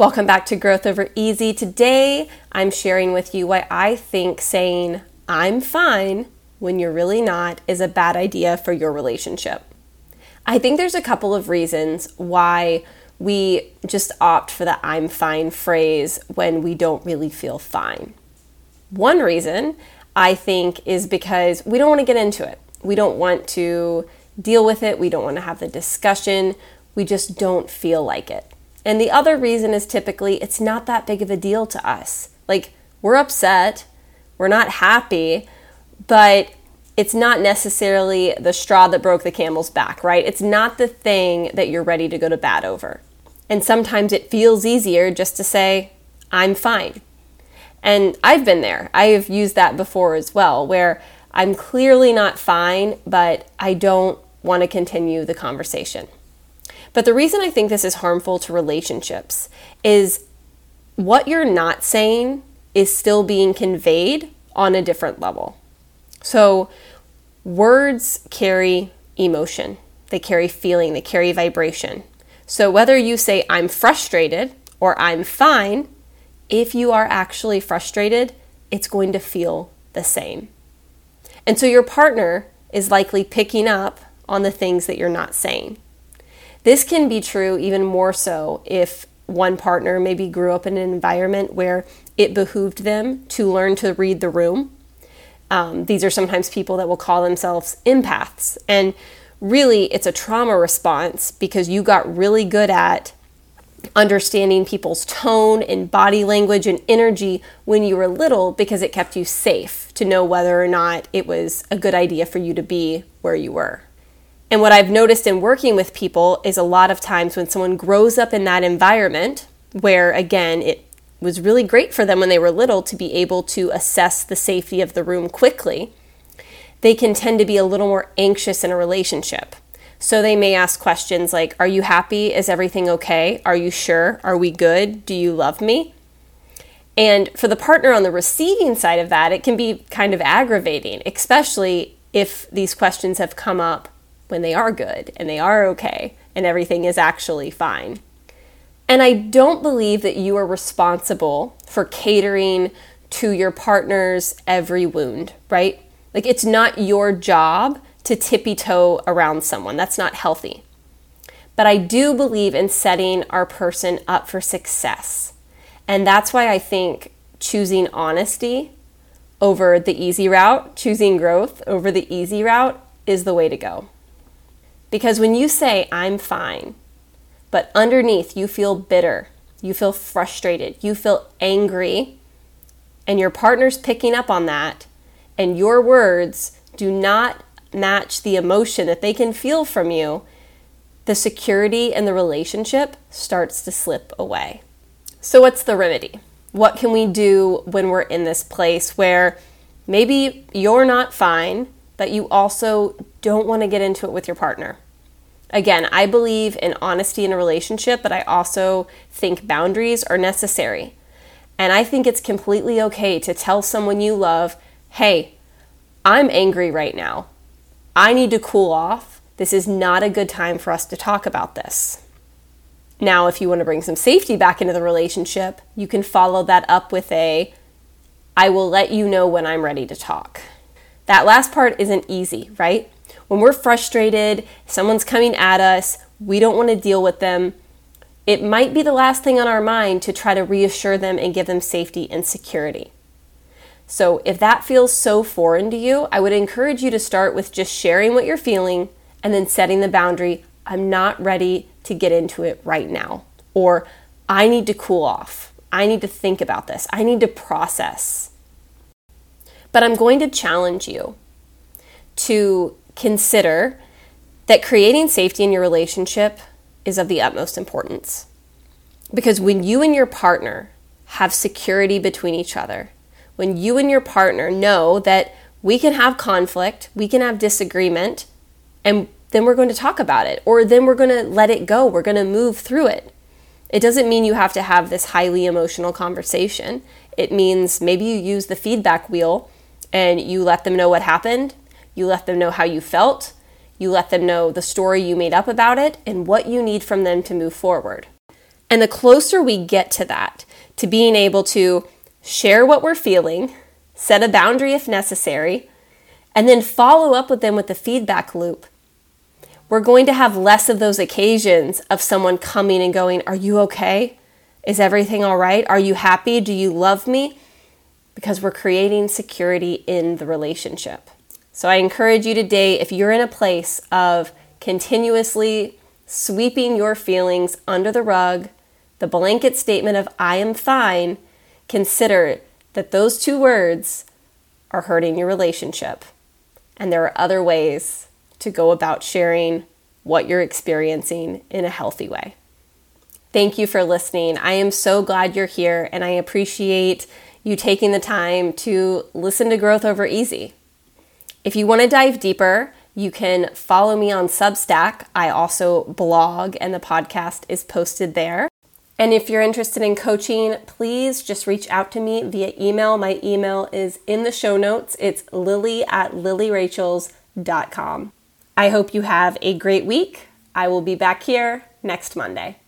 Welcome back to Growth Over Easy. Today, I'm sharing with you why I think saying I'm fine when you're really not is a bad idea for your relationship. I think there's a couple of reasons why we just opt for the I'm fine phrase when we don't really feel fine. One reason I think is because we don't want to get into it. We don't want to deal with it. We don't want to have the discussion. We just don't feel like it. And the other reason is typically it's not that big of a deal to us. Like, we're upset, we're not happy, but it's not necessarily the straw that broke the camel's back, right? It's not the thing that you're ready to go to bat over. And sometimes it feels easier just to say, I'm fine. And I've been there. I've used that before as well, where I'm clearly not fine, but I don't want to continue the conversation. But the reason I think this is harmful to relationships is what you're not saying is still being conveyed on a different level. So, words carry emotion, they carry feeling, they carry vibration. So, whether you say, I'm frustrated or I'm fine, if you are actually frustrated, it's going to feel the same. And so, your partner is likely picking up on the things that you're not saying. This can be true even more so if one partner maybe grew up in an environment where it behooved them to learn to read the room. Um, these are sometimes people that will call themselves empaths. And really, it's a trauma response because you got really good at understanding people's tone and body language and energy when you were little because it kept you safe to know whether or not it was a good idea for you to be where you were. And what I've noticed in working with people is a lot of times when someone grows up in that environment, where again, it was really great for them when they were little to be able to assess the safety of the room quickly, they can tend to be a little more anxious in a relationship. So they may ask questions like, Are you happy? Is everything okay? Are you sure? Are we good? Do you love me? And for the partner on the receiving side of that, it can be kind of aggravating, especially if these questions have come up when they are good and they are okay and everything is actually fine. And I don't believe that you are responsible for catering to your partner's every wound, right? Like it's not your job to tippy toe around someone. That's not healthy. But I do believe in setting our person up for success. And that's why I think choosing honesty over the easy route, choosing growth over the easy route is the way to go. Because when you say, I'm fine, but underneath you feel bitter, you feel frustrated, you feel angry, and your partner's picking up on that, and your words do not match the emotion that they can feel from you, the security in the relationship starts to slip away. So, what's the remedy? What can we do when we're in this place where maybe you're not fine, but you also don't want to get into it with your partner. Again, I believe in honesty in a relationship, but I also think boundaries are necessary. And I think it's completely okay to tell someone you love, hey, I'm angry right now. I need to cool off. This is not a good time for us to talk about this. Now, if you want to bring some safety back into the relationship, you can follow that up with a I will let you know when I'm ready to talk. That last part isn't easy, right? When we're frustrated, someone's coming at us, we don't want to deal with them. It might be the last thing on our mind to try to reassure them and give them safety and security. So, if that feels so foreign to you, I would encourage you to start with just sharing what you're feeling and then setting the boundary I'm not ready to get into it right now. Or I need to cool off. I need to think about this. I need to process. But I'm going to challenge you to consider that creating safety in your relationship is of the utmost importance. Because when you and your partner have security between each other, when you and your partner know that we can have conflict, we can have disagreement, and then we're going to talk about it, or then we're going to let it go, we're going to move through it. It doesn't mean you have to have this highly emotional conversation. It means maybe you use the feedback wheel and you let them know what happened, you let them know how you felt, you let them know the story you made up about it, and what you need from them to move forward. And the closer we get to that, to being able to share what we're feeling, set a boundary if necessary, and then follow up with them with the feedback loop, we're going to have less of those occasions of someone coming and going, Are you okay? Is everything all right? Are you happy? Do you love me? Because we're creating security in the relationship. So I encourage you today, if you're in a place of continuously sweeping your feelings under the rug, the blanket statement of I am fine, consider that those two words are hurting your relationship. And there are other ways to go about sharing what you're experiencing in a healthy way. Thank you for listening. I am so glad you're here and I appreciate you taking the time to listen to Growth Over Easy. If you want to dive deeper, you can follow me on Substack. I also blog and the podcast is posted there. And if you're interested in coaching, please just reach out to me via email. My email is in the show notes. It's lilly at lillyrachels.com. I hope you have a great week. I will be back here next Monday.